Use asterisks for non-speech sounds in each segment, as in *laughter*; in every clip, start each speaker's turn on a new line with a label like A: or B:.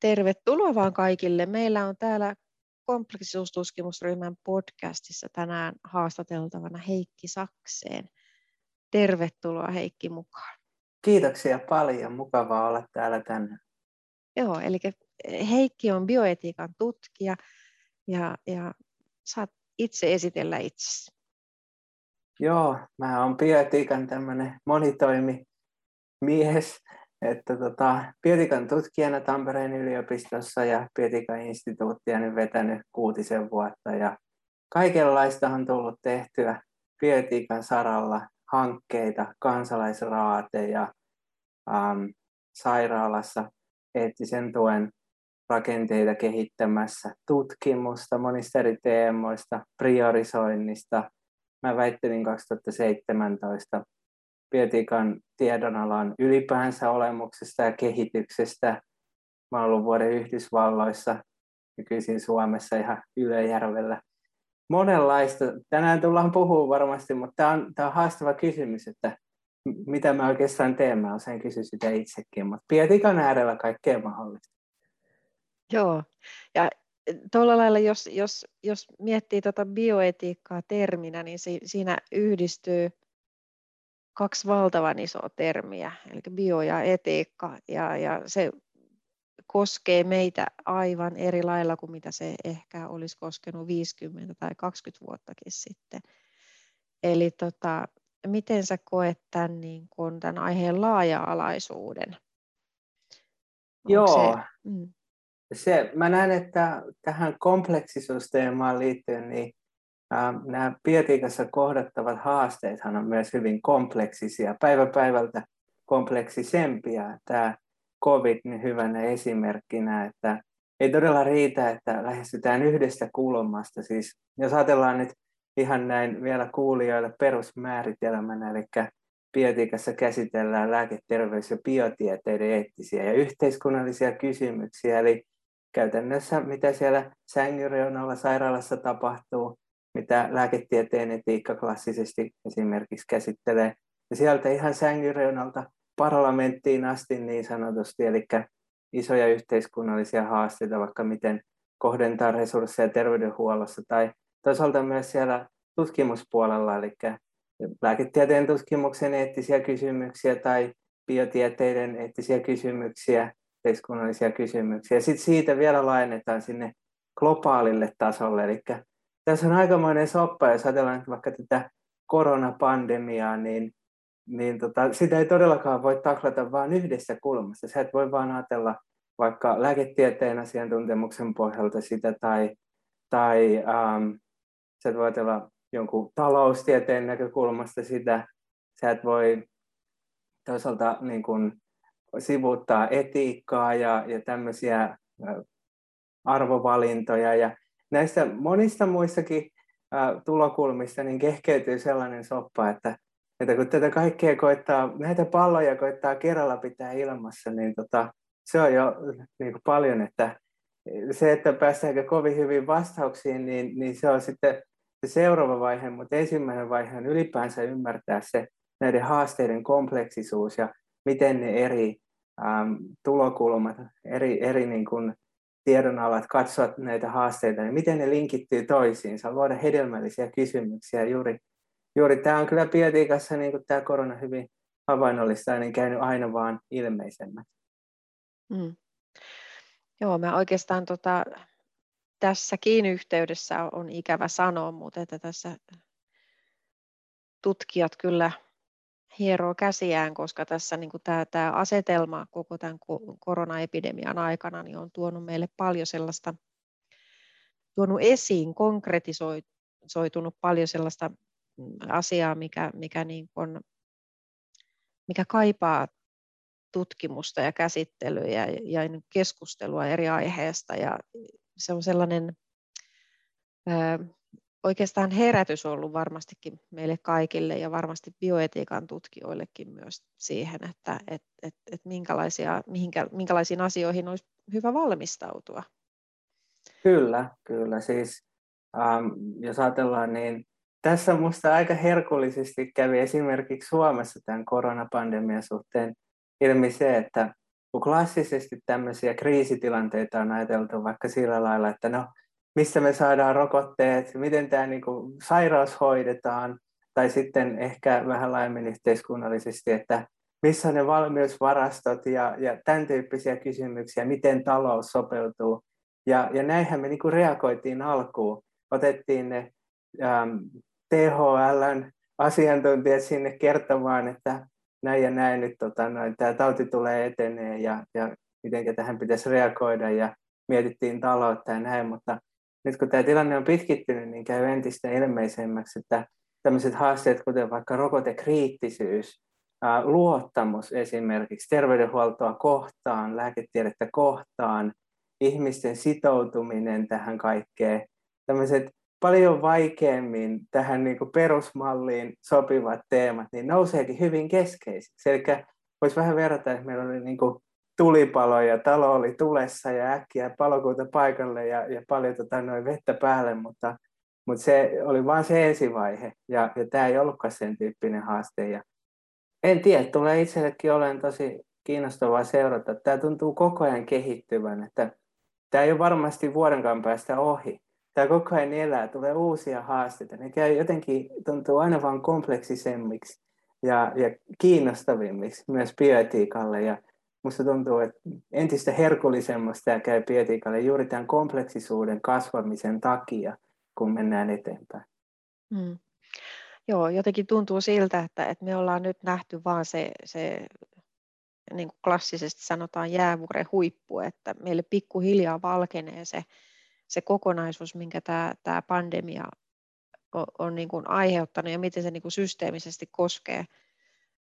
A: Tervetuloa vaan kaikille. Meillä on täällä kompleksisuustutkimusryhmän podcastissa tänään haastateltavana Heikki Sakseen. Tervetuloa Heikki mukaan.
B: Kiitoksia paljon. Mukavaa olla täällä tänään.
A: Joo, eli Heikki on bioetiikan tutkija ja, ja saat itse esitellä itsesi.
B: Joo, mä oon bioetiikan tämmöinen monitoimi mies, että tota, Pietikan tutkijana Tampereen yliopistossa ja Pietikan instituuttia nyt vetänyt kuutisen vuotta ja kaikenlaista on tullut tehtyä Pietikan saralla hankkeita, kansalaisraateja ähm, sairaalassa eettisen tuen rakenteita kehittämässä, tutkimusta monista eri teemoista, priorisoinnista. Mä väittelin 2017 biotiikan tiedonalan ylipäänsä olemuksesta ja kehityksestä. Mä olen ollut vuoden Yhdysvalloissa, nykyisin Suomessa ihan Ylöjärvellä. Monenlaista. Tänään tullaan puhua varmasti, mutta tämä on, tämä on haastava kysymys, että mitä mä oikeastaan teen. Mä usein kysyn sitä itsekin, mutta biotiikan äärellä kaikkea mahdollista.
A: Joo, ja tuolla lailla, jos, jos, jos miettii tuota bioetiikkaa terminä, niin si, siinä yhdistyy kaksi valtavan isoa termiä, eli bio ja etiikka, ja, ja se koskee meitä aivan eri lailla kuin mitä se ehkä olisi koskenut 50 tai 20 vuottakin sitten. Eli tota, miten sä koet tämän, niin kun, tämän aiheen laaja-alaisuuden?
B: Onko Joo, se, mm. se, mä näen, että tähän kompleksisuusteemaan liittyen, niin nämä biotiikassa kohdattavat haasteethan on myös hyvin kompleksisia, päivä päivältä kompleksisempia. Tämä COVID niin hyvänä esimerkkinä, että ei todella riitä, että lähestytään yhdestä kulmasta. Siis jos ajatellaan nyt ihan näin vielä kuulijoille perusmääritelmänä, eli biotiikassa käsitellään lääketerveys- ja biotieteiden eettisiä ja yhteiskunnallisia kysymyksiä, eli käytännössä mitä siellä sängyn sairaalassa tapahtuu, mitä lääketieteen etiikka klassisesti esimerkiksi käsittelee. Ja sieltä ihan sängyreunalta parlamenttiin asti niin sanotusti, eli isoja yhteiskunnallisia haasteita, vaikka miten kohdentaa resursseja terveydenhuollossa tai toisaalta myös siellä tutkimuspuolella, eli lääketieteen tutkimuksen eettisiä kysymyksiä tai biotieteiden eettisiä kysymyksiä, yhteiskunnallisia kysymyksiä. Sitten siitä vielä laajennetaan sinne globaalille tasolle, eli tässä on aikamoinen soppa, jos ajatellaan vaikka tätä koronapandemiaa, niin, niin tota, sitä ei todellakaan voi taklata vain yhdessä kulmassa. Sä et voi vaan ajatella vaikka lääketieteen asiantuntemuksen pohjalta sitä tai, tai ähm, sä et voi ajatella jonkun taloustieteen näkökulmasta sitä. Sä et voi toisaalta niin kun, sivuuttaa etiikkaa ja, ja tämmöisiä arvovalintoja. Ja näistä monista muissakin ää, tulokulmista niin kehkeytyy sellainen soppa, että, että kun tätä kaikkea koittaa, näitä palloja koittaa kerralla pitää ilmassa, niin tota, se on jo niin kuin paljon, että se, että päästäänkö kovin hyvin vastauksiin, niin, niin se on sitten se seuraava vaihe, mutta ensimmäinen vaihe on ylipäänsä ymmärtää se näiden haasteiden kompleksisuus ja miten ne eri äm, tulokulmat, eri, eri niin kuin, tiedonalat, katsoa näitä haasteita, niin miten ne linkittyy toisiinsa, luoda hedelmällisiä kysymyksiä. Juuri, juuri tämä on kyllä biotiikassa, niin kuin tämä korona hyvin havainnollista, niin käynyt aina vaan ilmeisemmäksi. Mm.
A: Joo, mä oikeastaan tota, tässäkin yhteydessä on ikävä sanoa, mutta että tässä tutkijat kyllä hieroo käsiään, koska tässä niin kuin tämä, tämä asetelma koko tämän koronaepidemian aikana niin on tuonut meille paljon sellaista, tuonut esiin, konkretisoitunut paljon sellaista mm, asiaa, mikä, mikä, niin kuin, mikä kaipaa tutkimusta ja käsittelyä ja, ja niin keskustelua eri aiheesta. Ja se on sellainen oikeastaan herätys ollut varmastikin meille kaikille ja varmasti bioetiikan tutkijoillekin myös siihen, että et, et, et minkälaisia, mihinkä, minkälaisiin asioihin olisi hyvä valmistautua.
B: Kyllä, kyllä. Siis ähm, jos ajatellaan, niin tässä minusta aika herkullisesti kävi esimerkiksi Suomessa tämän koronapandemian suhteen ilmi se, että kun klassisesti tämmöisiä kriisitilanteita on ajateltu vaikka sillä lailla, että no, mistä me saadaan rokotteet, miten tämä niin kuin, sairaus hoidetaan, tai sitten ehkä vähän laajemmin yhteiskunnallisesti, että missä on ne valmiusvarastot ja, ja tämän tyyppisiä kysymyksiä, miten talous sopeutuu. Ja, ja näinhän me niin kuin reagoitiin alkuun. Otettiin ne ähm, THLn asiantuntijat sinne kertomaan, että näin ja näin nyt tota, noin, tämä tauti tulee etenee ja, ja miten tähän pitäisi reagoida ja mietittiin taloutta ja näin, mutta nyt kun tämä tilanne on pitkittynyt, niin käy entistä ilmeisemmäksi, että tämmöiset haasteet, kuten vaikka rokotekriittisyys, luottamus esimerkiksi terveydenhuoltoa kohtaan, lääketiedettä kohtaan, ihmisten sitoutuminen tähän kaikkeen, tämmöiset paljon vaikeammin tähän niin kuin perusmalliin sopivat teemat, niin nouseekin hyvin keskeisiksi. Eli voisi vähän verrata, että meillä oli niin kuin tulipalo ja talo oli tulessa ja äkkiä palokuuta paikalle ja, ja paljon tota, noin vettä päälle, mutta, mutta se oli vain se ensivaihe ja, ja tämä ei ollutkaan sen tyyppinen haaste. Ja en tiedä, tulee itsellekin olen tosi kiinnostavaa seurata. Tämä tuntuu koko ajan kehittyvän, että tämä ei ole varmasti vuodenkaan päästä ohi. Tämä koko ajan elää, tulee uusia haasteita. Ne käy jotenkin, tuntuu aina vaan kompleksisemmiksi ja, ja kiinnostavimmiksi myös bioetiikalle. Ja musta tuntuu, että entistä herkullisemmasta tämä käy bioetiikalle juuri tämän kompleksisuuden kasvamisen takia, kun mennään eteenpäin.
A: Hmm. Joo, jotenkin tuntuu siltä, että, että me ollaan nyt nähty vaan se, se niin kuin klassisesti sanotaan jäävuoren huippu, että meille pikkuhiljaa valkenee se, se kokonaisuus, minkä tämä, tämä pandemia on, on niin kuin aiheuttanut ja miten se niin kuin systeemisesti koskee,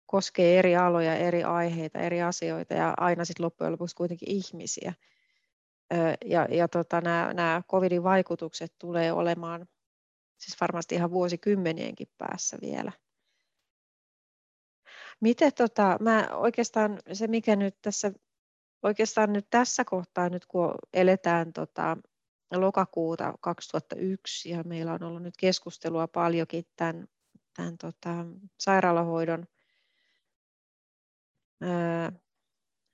A: koskee eri aloja, eri aiheita, eri asioita ja aina sitten loppujen lopuksi kuitenkin ihmisiä. Ja, ja tota, nämä, nämä covidin vaikutukset tulee olemaan siis varmasti ihan vuosikymmenienkin päässä vielä. Miten tota, mä oikeastaan se mikä nyt tässä, oikeastaan nyt tässä kohtaa nyt kun eletään tota, lokakuuta 2001 ja meillä on ollut nyt keskustelua paljonkin tämän, tämän tota, sairaalahoidon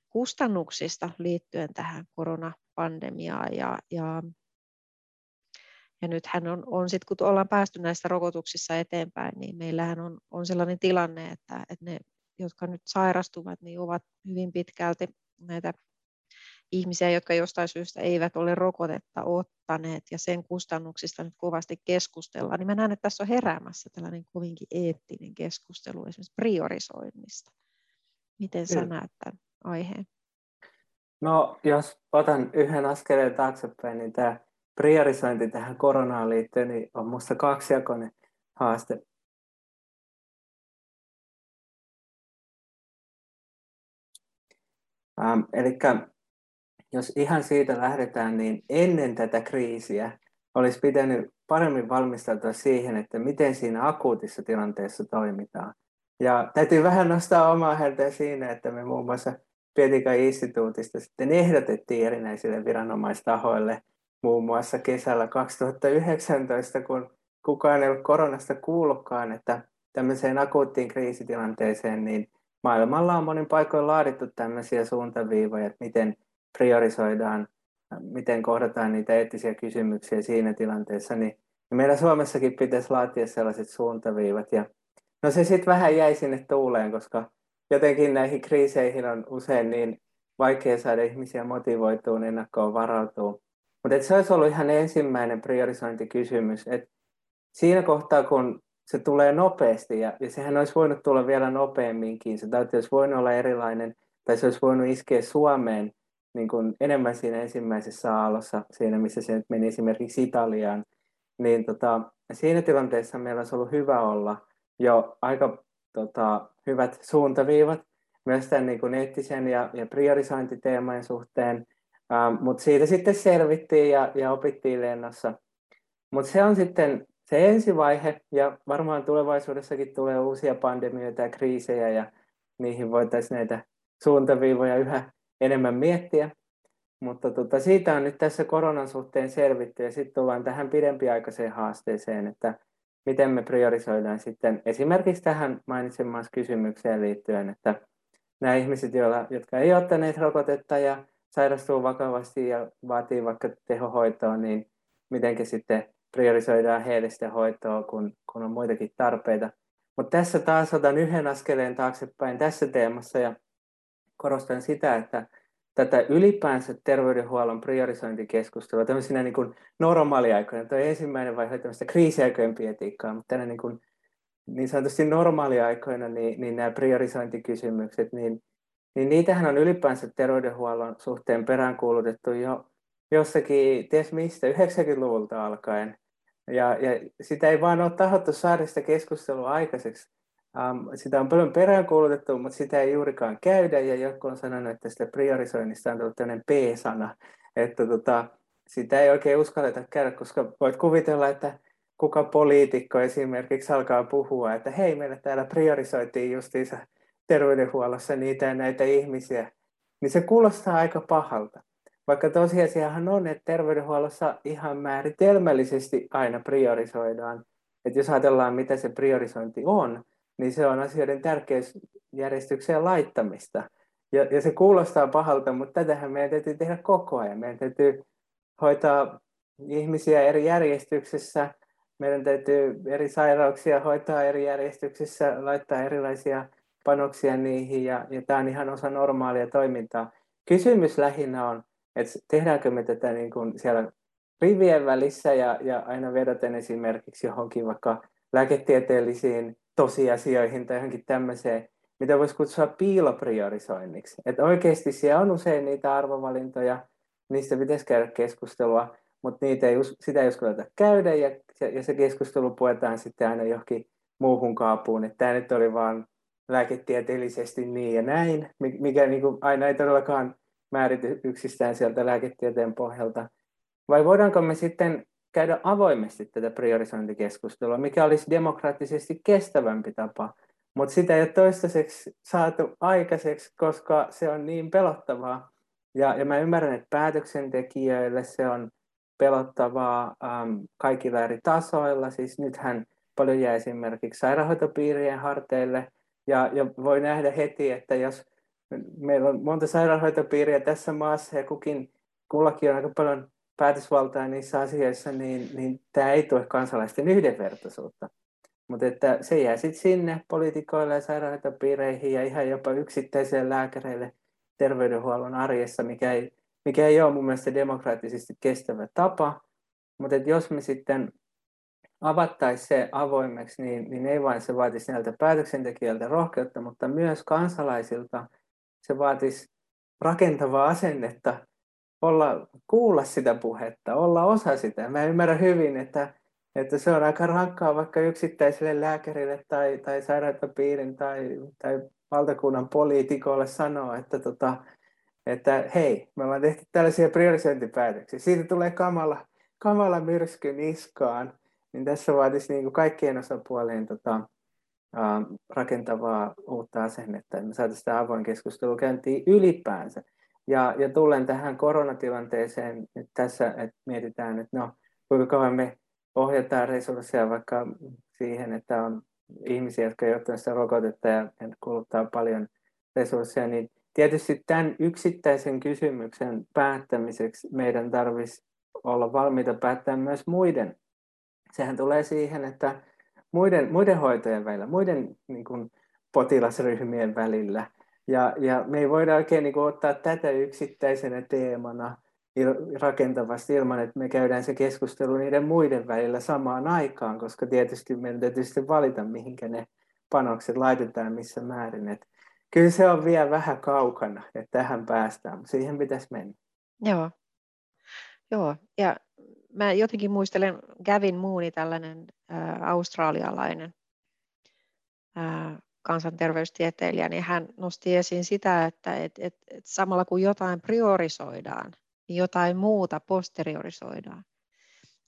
A: kustannuksista liittyen tähän koronapandemiaan ja, ja ja nythän on, on sit, kun ollaan päästy näistä rokotuksissa eteenpäin, niin meillähän on, on sellainen tilanne, että, että ne, jotka nyt sairastuvat, niin ovat hyvin pitkälti näitä ihmisiä, jotka jostain syystä eivät ole rokotetta ottaneet ja sen kustannuksista nyt kovasti keskustellaan, niin mä näen, että tässä on heräämässä tällainen kovinkin eettinen keskustelu esimerkiksi priorisoinnista. Miten sä näet tämän aiheen?
B: No, jos otan yhden askeleen taaksepäin, niin tämä priorisointi tähän koronaan liittyen niin on minusta kaksijakoinen haaste. Ähm, eli jos ihan siitä lähdetään, niin ennen tätä kriisiä olisi pitänyt paremmin valmistautua siihen, että miten siinä akuutissa tilanteessa toimitaan. Ja täytyy vähän nostaa omaa häntä siinä, että me muun muassa Pietikan instituutista sitten ehdotettiin erinäisille viranomaistahoille muun muassa kesällä 2019, kun kukaan ei ollut koronasta kuullutkaan, että tämmöiseen akuuttiin kriisitilanteeseen, niin maailmalla on monin paikoin laadittu tämmöisiä suuntaviivoja, että miten priorisoidaan, miten kohdataan niitä eettisiä kysymyksiä siinä tilanteessa, niin meillä Suomessakin pitäisi laatia sellaiset suuntaviivat. Ja no se sitten vähän jäi sinne tuuleen, koska jotenkin näihin kriiseihin on usein niin vaikea saada ihmisiä motivoituun ennakkoon varautuu. Mutta se olisi ollut ihan ensimmäinen priorisointikysymys, että siinä kohtaa, kun se tulee nopeasti, ja, ja sehän olisi voinut tulla vielä nopeamminkin, se tauti olisi voinut olla erilainen, tai se olisi voinut iskeä Suomeen niin kuin enemmän siinä ensimmäisessä aallossa, siinä missä se nyt meni esimerkiksi Italiaan, niin tota, siinä tilanteessa meillä olisi ollut hyvä olla jo aika tota, hyvät suuntaviivat myös tämän niin kuin eettisen ja, ja priorisointiteemojen suhteen, Uh, Mutta siitä sitten selvittiin ja, ja opittiin lennossa. Mutta se on sitten se ensivaihe ja varmaan tulevaisuudessakin tulee uusia pandemioita ja kriisejä ja niihin voitaisiin näitä suuntaviivoja yhä enemmän miettiä. Mutta tota, siitä on nyt tässä koronan suhteen selvitty ja sitten tullaan tähän pidempiaikaiseen haasteeseen, että miten me priorisoidaan sitten esimerkiksi tähän mainitsemaan kysymykseen liittyen, että nämä ihmiset, joilla, jotka ei ottaneet rokotetta ja sairastuu vakavasti ja vaatii vaikka tehohoitoa, niin miten sitten priorisoidaan heille sitä hoitoa, kun, kun on muitakin tarpeita. Mutta tässä taas otan yhden askeleen taaksepäin tässä teemassa ja korostan sitä, että tätä ylipäänsä terveydenhuollon priorisointikeskustelua tämmöisinä niin kuin normaaliaikoina. Tuo ensimmäinen vaihe tämmöistä kriisiaikojen pietiikkaa, mutta tänä niin, kuin, niin sanotusti normaaliaikoina niin, niin nämä priorisointikysymykset, niin, niin niitähän on ylipäänsä terveydenhuollon suhteen peräänkuulutettu jo jossakin, ties mistä, 90-luvulta alkaen. Ja, ja sitä ei vaan ole tahottu saada sitä keskustelua aikaiseksi. Um, sitä on paljon peräänkuulutettu, mutta sitä ei juurikaan käydä, ja joku on sanonut, että sitä priorisoinnista on tullut tämmöinen P-sana, että tota, sitä ei oikein uskalleta käydä, koska voit kuvitella, että kuka poliitikko esimerkiksi alkaa puhua, että hei, meillä täällä priorisoitiin justiinsa terveydenhuollossa niitä ja näitä ihmisiä, niin se kuulostaa aika pahalta. Vaikka tosiasiahan on, että terveydenhuollossa ihan määritelmällisesti aina priorisoidaan. Että jos ajatellaan, mitä se priorisointi on, niin se on asioiden tärkeysjärjestykseen laittamista. Ja, ja se kuulostaa pahalta, mutta tätähän meidän täytyy tehdä koko ajan. Meidän täytyy hoitaa ihmisiä eri järjestyksessä, meidän täytyy eri sairauksia hoitaa eri järjestyksissä, laittaa erilaisia panoksia niihin, ja, ja tämä on ihan osa normaalia toimintaa. Kysymys lähinnä on, että tehdäänkö me tätä niin kuin siellä rivien välissä ja, ja aina vedoten esimerkiksi johonkin vaikka lääketieteellisiin tosiasioihin tai johonkin tämmöiseen, mitä voisi kutsua piilopriorisoinniksi. Että oikeasti siellä on usein niitä arvovalintoja, niistä pitäisi käydä keskustelua, mutta niitä ei, sitä ei uskalleta käydä ja, ja se keskustelu puetaan sitten aina johonkin muuhun kaapuun. Että tämä nyt oli vaan lääketieteellisesti niin ja näin, mikä niin kuin aina ei todellakaan määrity yksistään sieltä lääketieteen pohjalta. Vai voidaanko me sitten käydä avoimesti tätä priorisointikeskustelua, mikä olisi demokraattisesti kestävämpi tapa, mutta sitä ei ole toistaiseksi saatu aikaiseksi, koska se on niin pelottavaa. Ja, ja mä ymmärrän, että päätöksentekijöille se on pelottavaa ähm, kaikilla eri tasoilla. Siis nythän paljon jää esimerkiksi sairaanhoitopiirien harteille, ja, ja voi nähdä heti, että jos meillä on monta sairaanhoitopiiriä tässä maassa ja kukin, kullakin on aika paljon päätösvaltaa niissä asioissa, niin, niin tämä ei tue kansalaisten yhdenvertaisuutta. Mutta että se jää sitten sinne poliitikoille ja sairaanhoitopiireihin ja ihan jopa yksittäisille lääkäreille terveydenhuollon arjessa, mikä ei, mikä ei ole mun mielestä demokraattisesti kestävä tapa. Mutta jos me sitten avattaisiin se avoimeksi, niin, niin ei vain se vaatisi näiltä päätöksentekijöiltä rohkeutta, mutta myös kansalaisilta se vaatisi rakentavaa asennetta olla, kuulla sitä puhetta, olla osa sitä. Mä ymmärrän hyvin, että, että se on aika rankkaa vaikka yksittäiselle lääkärille tai, tai sairaanhoitopiirin tai, tai valtakunnan poliitikolle sanoa, että, tota, että hei, me ollaan tehty tällaisia priorisointipäätöksiä. Siitä tulee kamala, kamala myrsky niskaan. Niin tässä vaatisi niin kuin kaikkien osapuolien tota, rakentavaa uutta asennetta, että me saataisiin sitä avoin keskustelu käyntiin ylipäänsä. Ja, ja tullen tähän koronatilanteeseen nyt tässä, että mietitään, että no, kuinka kauan me ohjataan resursseja vaikka siihen, että on ihmisiä, jotka eivät ole sitä rokotetta ja kuluttaa paljon resursseja, niin tietysti tämän yksittäisen kysymyksen päättämiseksi meidän tarvitsisi olla valmiita päättää myös muiden. Sehän tulee siihen, että muiden, muiden hoitojen välillä, muiden niin kuin, potilasryhmien välillä. Ja, ja me ei voida oikein niin kuin, ottaa tätä yksittäisenä teemana rakentavasti ilman, että me käydään se keskustelu niiden muiden välillä samaan aikaan, koska tietysti meidän täytyy sitten valita, mihinkä ne panokset laitetaan missä määrin. Et kyllä se on vielä vähän kaukana, että tähän päästään, mutta siihen pitäisi mennä.
A: Joo, Joo. ja mä jotenkin muistelen Gavin Mooney, tällainen ä, australialainen ä, kansanterveystieteilijä, niin hän nosti esiin sitä, että et, et, et samalla kun jotain priorisoidaan, niin jotain muuta posteriorisoidaan.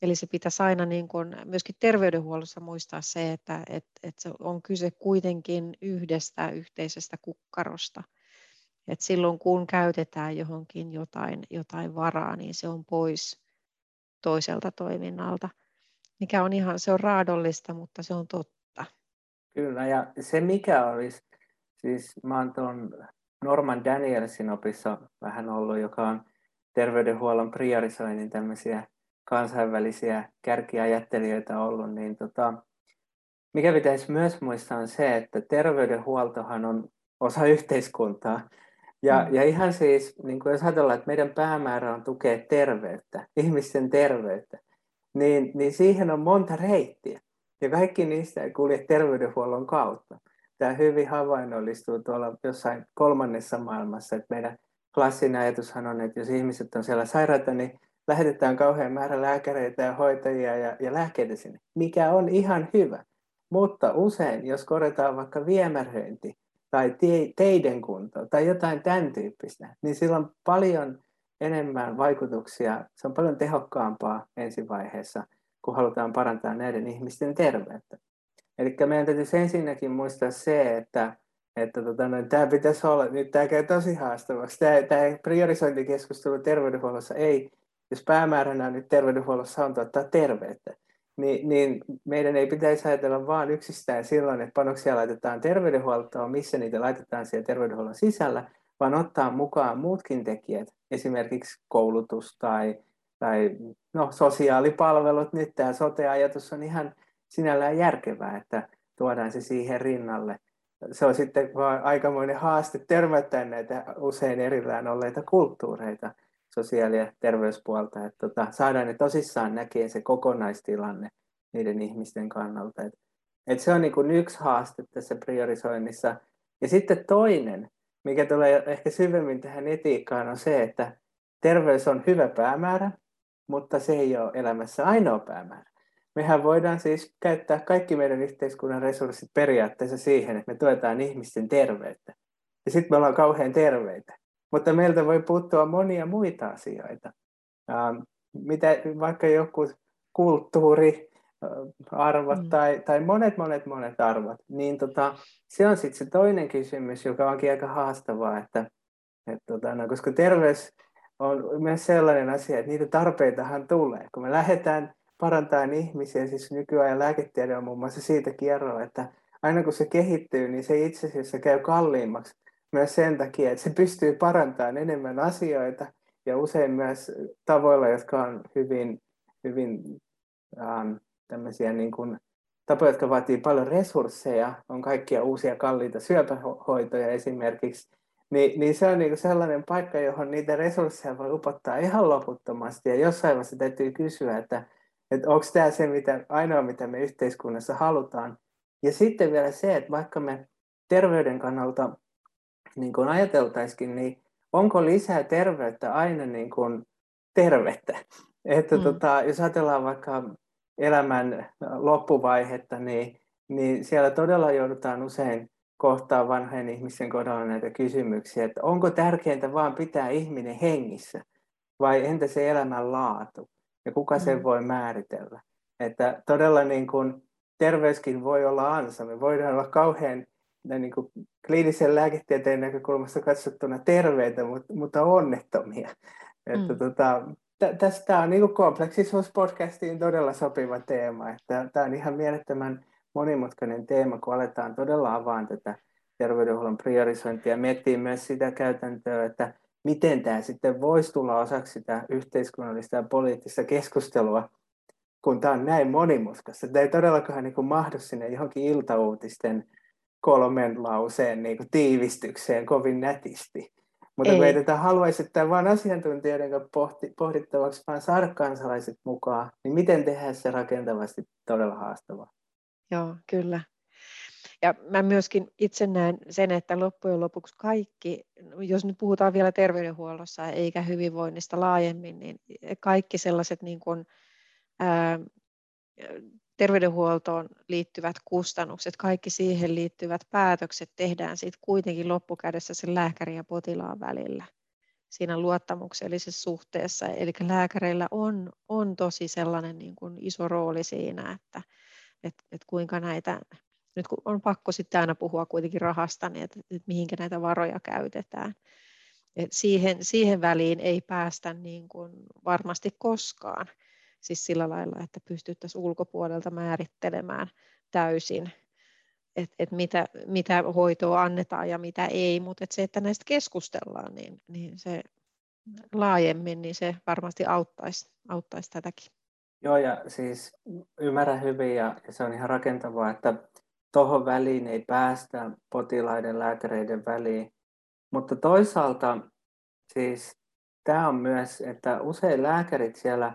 A: Eli se pitäisi aina niin kuin myöskin terveydenhuollossa muistaa se, että et, et se on kyse kuitenkin yhdestä yhteisestä kukkarosta. Et silloin kun käytetään johonkin jotain, jotain varaa, niin se on pois toiselta toiminnalta, mikä on ihan, se on raadollista, mutta se on totta.
B: Kyllä, ja se mikä olisi, siis mä oon tuon Norman Danielsin opissa vähän ollut, joka on terveydenhuollon priorisoinnin tämmöisiä kansainvälisiä kärkiajattelijoita ollut, niin tota, mikä pitäisi myös muistaa on se, että terveydenhuoltohan on osa *laughs* yhteiskuntaa. Ja, mm. ja ihan siis, niin kuin jos ajatellaan, että meidän päämäärä on tukea terveyttä, ihmisten terveyttä, niin, niin siihen on monta reittiä. Ja kaikki niistä ei kulje terveydenhuollon kautta. Tämä hyvin havainnollistuu tuolla jossain kolmannessa maailmassa, että meidän klassinen ajatushan on, että jos ihmiset on siellä sairaita, niin lähetetään kauhean määrä lääkäreitä ja hoitajia ja, ja lääkkeitä sinne, mikä on ihan hyvä. Mutta usein, jos korjataan vaikka viemäröinti tai teiden kunto tai jotain tämän tyyppistä, niin sillä on paljon enemmän vaikutuksia. Se on paljon tehokkaampaa ensivaiheessa, kun halutaan parantaa näiden ihmisten terveyttä. Eli meidän täytyisi ensinnäkin muistaa se, että, että tota, no, tämä pitäisi olla, nyt tämä käy tosi haastavaksi. Tämä, tämä priorisointikeskustelu terveydenhuollossa ei, jos päämääränä nyt terveydenhuollossa on tuottaa terveyttä, niin, niin meidän ei pitäisi ajatella vain yksistään silloin, että panoksia laitetaan terveydenhuoltoon, missä niitä laitetaan siellä terveydenhuollon sisällä, vaan ottaa mukaan muutkin tekijät, esimerkiksi koulutus tai, tai no, sosiaalipalvelut. Nyt tämä sote-ajatus on ihan sinällään järkevää, että tuodaan se siihen rinnalle. Se on sitten vaan aikamoinen haaste törmättää näitä usein erillään olleita kulttuureita sosiaali- ja terveyspuolta, että tota, saadaan ne tosissaan näkee se kokonaistilanne niiden ihmisten kannalta. Et, et se on niin kuin yksi haaste tässä priorisoinnissa. Ja sitten toinen, mikä tulee ehkä syvemmin tähän etiikkaan, on se, että terveys on hyvä päämäärä, mutta se ei ole elämässä ainoa päämäärä. Mehän voidaan siis käyttää kaikki meidän yhteiskunnan resurssit periaatteessa siihen, että me tuetaan ihmisten terveyttä. Ja sitten me ollaan kauhean terveitä. Mutta meiltä voi puuttua monia muita asioita. Ähm, mitä vaikka joku kulttuuri, äh, arvot mm. tai, tai monet, monet, monet arvot, niin tota, se on sitten se toinen kysymys, joka onkin aika haastavaa, että, että tota, no, koska terveys on myös sellainen asia, että niitä tarpeitahan tulee. Kun me lähdetään parantamaan ihmisiä, siis nykyajan lääketiede on muun muassa siitä kierroa, että aina kun se kehittyy, niin se itse asiassa käy kalliimmaksi myös sen takia, että se pystyy parantamaan enemmän asioita ja usein myös tavoilla, jotka on hyvin, hyvin ähm, tämmöisiä niin kuin, tapoja, jotka vaatii paljon resursseja, on kaikkia uusia kalliita syöpähoitoja esimerkiksi, niin, niin se on niin sellainen paikka, johon niitä resursseja voi upottaa ihan loputtomasti. Ja jossain vaiheessa täytyy kysyä, että, että onko tämä se mitä, ainoa, mitä me yhteiskunnassa halutaan. Ja sitten vielä se, että vaikka me terveyden kannalta niin kuin ajateltaisikin, niin onko lisää terveyttä aina niin kuin tervettä? Että mm. tota, jos ajatellaan vaikka elämän loppuvaihetta, niin, niin siellä todella joudutaan usein kohtaa vanhojen ihmisen kohdalla näitä kysymyksiä, että onko tärkeintä vaan pitää ihminen hengissä vai entä se elämän laatu ja kuka sen mm. voi määritellä. Että todella niin kuin terveyskin voi olla ansa. Me voidaan olla kauhean niin kuin kliinisen lääketieteen näkökulmasta katsottuna terveitä, mutta, mutta onnettomia. Että mm. tota, tästä on niin kompleksisuuspodcastiin todella sopiva teema. Että tämä on ihan mielettömän monimutkainen teema, kun aletaan todella avaan tätä terveydenhuollon priorisointia ja miettii myös sitä käytäntöä, että miten tämä sitten voisi tulla osaksi sitä yhteiskunnallista ja poliittista keskustelua, kun tämä on näin monimutkaista. Tämä ei todellakaan niin kuin mahdu sinne johonkin iltauutisten kolmen lauseen niin kuin tiivistykseen kovin nätisti. Mutta me tätä haluaisi että vain asiantuntijoiden pohti, pohdittavaksi, vaan saada kansalaiset mukaan, niin miten tehdä se rakentavasti todella haastavaa.
A: Joo, kyllä. Ja mä myöskin itse näen sen, että loppujen lopuksi kaikki, jos nyt puhutaan vielä terveydenhuollossa eikä hyvinvoinnista laajemmin, niin kaikki sellaiset niin kuin, ää, terveydenhuoltoon liittyvät kustannukset, kaikki siihen liittyvät päätökset tehdään sitten kuitenkin loppukädessä sen lääkärin ja potilaan välillä siinä luottamuksellisessa suhteessa. Eli lääkäreillä on, on tosi sellainen niin kuin iso rooli siinä, että, että, että kuinka näitä, nyt kun on pakko sitten aina puhua kuitenkin rahasta, niin että, että mihinkä näitä varoja käytetään. Et siihen, siihen väliin ei päästä niin kuin varmasti koskaan. Siis sillä lailla, että pystyttäisiin ulkopuolelta määrittelemään täysin että et mitä, mitä hoitoa annetaan ja mitä ei, mutta et se, että näistä keskustellaan, niin, niin se laajemmin, niin se varmasti auttaisi, auttaisi tätäkin.
B: Joo, ja siis ymmärrän hyvin ja, se on ihan rakentavaa, että tuohon väliin ei päästä potilaiden, lääkäreiden väliin. Mutta toisaalta siis tämä on myös, että usein lääkärit siellä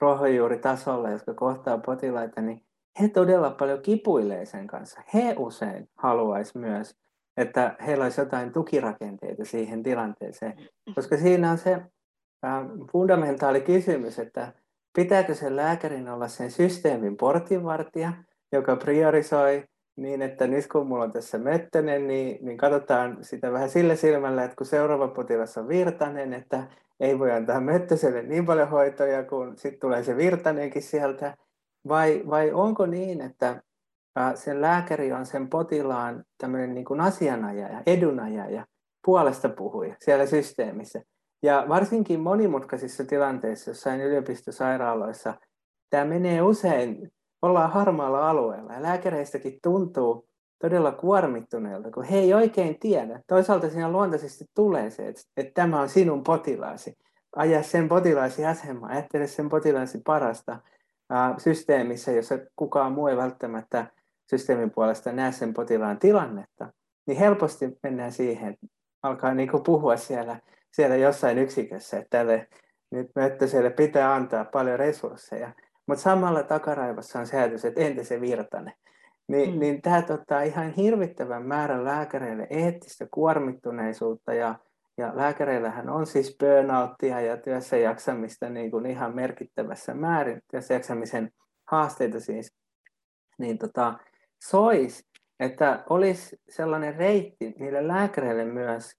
B: ruohonjuuritasolla, jotka kohtaa potilaita, niin he todella paljon kipuilee sen kanssa. He usein haluaisi myös, että heillä olisi jotain tukirakenteita siihen tilanteeseen, koska siinä on se äh, fundamentaali kysymys, että pitääkö sen lääkärin olla sen systeemin portinvartija, joka priorisoi niin, että nyt kun mulla on tässä Möttönen, niin, niin katsotaan sitä vähän sillä silmällä, että kun seuraava potilas on Virtanen, että ei voi antaa Möttöselle niin paljon hoitoja, kun sitten tulee se Virtanenkin sieltä. Vai, vai onko niin, että sen lääkäri on sen potilaan tämmöinen niin asianajaja, edunajaja, puolesta puhuja siellä systeemissä. Ja varsinkin monimutkaisissa tilanteissa, jossain yliopistosairaaloissa, tämä menee usein, ollaan harmaalla alueella ja lääkäreistäkin tuntuu todella kuormittuneelta, kun he ei oikein tiedä. Toisaalta siinä luontaisesti tulee se, että, että tämä on sinun potilaasi. Aja sen potilaasi asemaan, ajattele sen potilaasi parasta ää, systeemissä, jossa kukaan muu ei välttämättä systeemin puolesta näe sen potilaan tilannetta. Niin helposti mennään siihen, alkaa niin puhua siellä, siellä jossain yksikössä, että tälle nyt möttöiselle pitää antaa paljon resursseja. Mutta samalla takaraivossa on ajatus, että entä se virtane. Niin, mm. niin tämä tuottaa ihan hirvittävän määrän lääkäreille eettistä kuormittuneisuutta ja, ja lääkäreillähän on siis burnouttia ja työssä jaksamista niin kuin ihan merkittävässä määrin, työssä jaksamisen haasteita siis. Niin tota, sois, että olisi sellainen reitti niille lääkäreille myös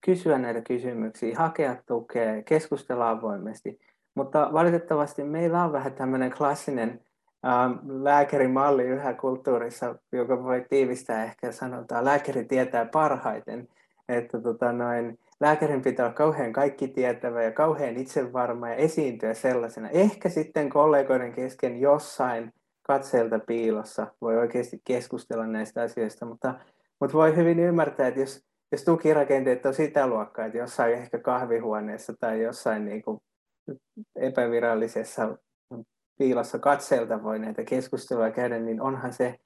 B: kysyä näitä kysymyksiä, hakea tukea, keskustella avoimesti. Mutta valitettavasti meillä on vähän tämmöinen klassinen ähm, lääkärimalli yhä kulttuurissa, joka voi tiivistää ehkä sanotaan, lääkäri tietää parhaiten. Että tota noin, lääkärin pitää olla kauhean kaikki tietävä ja kauhean itsevarma ja esiintyä sellaisena. Ehkä sitten kollegoiden kesken jossain katseelta piilossa voi oikeasti keskustella näistä asioista, mutta, mutta voi hyvin ymmärtää, että jos, jos tukirakenteet on sitä luokkaa, että jossain ehkä kahvihuoneessa tai jossain niin kuin epävirallisessa piilossa katseelta voi näitä keskustelua käydä, niin onhan se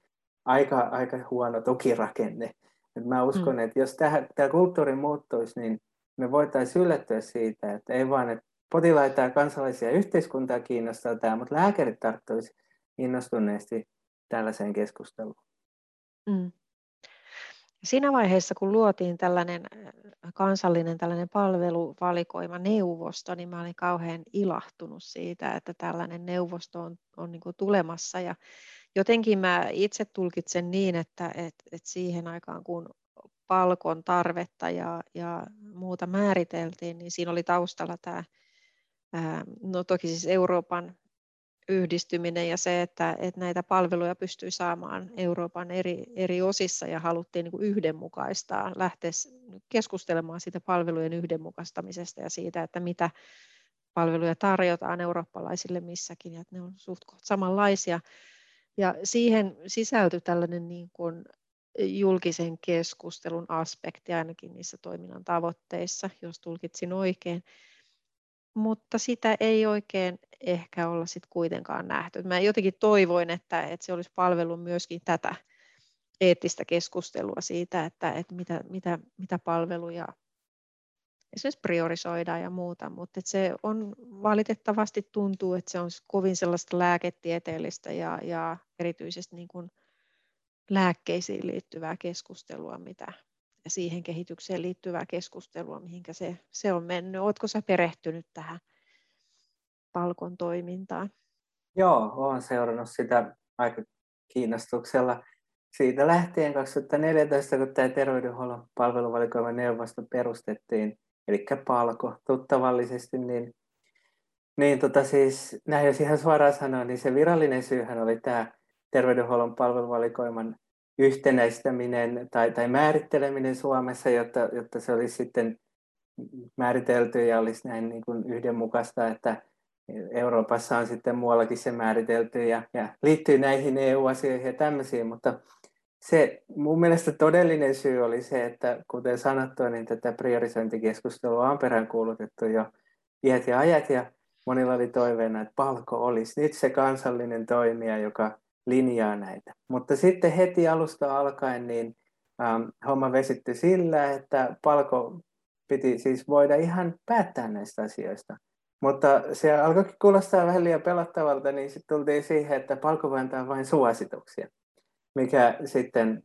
B: aika, aika huono tukirakenne. Et mä uskon, mm. että jos tämä kulttuuri muuttuisi, niin me voitaisiin yllättyä siitä, että ei vaan, että potilaita ja kansalaisia yhteiskuntaa kiinnostaa tämä, mutta lääkärit tarttuisi innostuneesti tällaiseen keskusteluun. Mm.
A: Siinä vaiheessa, kun luotiin tällainen äh, kansallinen tällainen palveluvalikoima neuvosto, niin mä olin kauhean ilahtunut siitä, että tällainen neuvosto on, on niin tulemassa. Ja jotenkin mä itse tulkitsen niin, että, että, että siihen aikaan, kun palkon tarvetta ja, ja muuta määriteltiin, niin siinä oli taustalla tämä, no toki siis Euroopan yhdistyminen ja se, että, että näitä palveluja pystyy saamaan Euroopan eri, eri osissa ja haluttiin niin kuin yhdenmukaistaa, lähteä keskustelemaan siitä palvelujen yhdenmukaistamisesta ja siitä, että mitä palveluja tarjotaan eurooppalaisille missäkin ja että ne on suht samanlaisia. Ja siihen sisältyi tällainen niin kuin julkisen keskustelun aspekti ainakin niissä toiminnan tavoitteissa, jos tulkitsin oikein mutta sitä ei oikein ehkä olla sitten kuitenkaan nähty. Mä jotenkin toivoin, että, että se olisi palvellut myöskin tätä eettistä keskustelua siitä, että, että mitä, mitä, mitä palveluja esimerkiksi priorisoidaan ja muuta, mutta se on valitettavasti tuntuu, että se on kovin sellaista lääketieteellistä ja, ja erityisesti niin kuin lääkkeisiin liittyvää keskustelua, mitä, ja siihen kehitykseen liittyvää keskustelua, mihinkä se, se on mennyt. Oletko sä perehtynyt tähän palkon toimintaan?
B: Joo, olen seurannut sitä aika kiinnostuksella siitä lähtien 2014, kun tämä terveydenhuollon palveluvalikoiman neuvosto perustettiin, eli palko tuttavallisesti, niin, niin tota siis, näin jos ihan suoraan sanoa, niin se virallinen syyhän oli tämä terveydenhuollon palveluvalikoiman yhtenäistäminen tai, tai määritteleminen Suomessa, jotta, jotta se olisi sitten määritelty ja olisi näin niin kuin yhdenmukaista, että Euroopassa on sitten muuallakin se määritelty ja, ja liittyy näihin EU-asioihin ja tämmöisiin, mutta se mun mielestä todellinen syy oli se, että kuten sanottua, niin tätä priorisointikeskustelua on peräänkuulutettu jo iät ja ajat ja monilla oli toiveena, että palko olisi nyt se kansallinen toimija, joka linjaa näitä. Mutta sitten heti alusta alkaen niin ähm, homma vesitti sillä, että palko piti siis voida ihan päättää näistä asioista. Mutta se alkoi kuulostaa vähän liian pelottavalta, niin sitten tultiin siihen, että palko antaa vain suosituksia, mikä sitten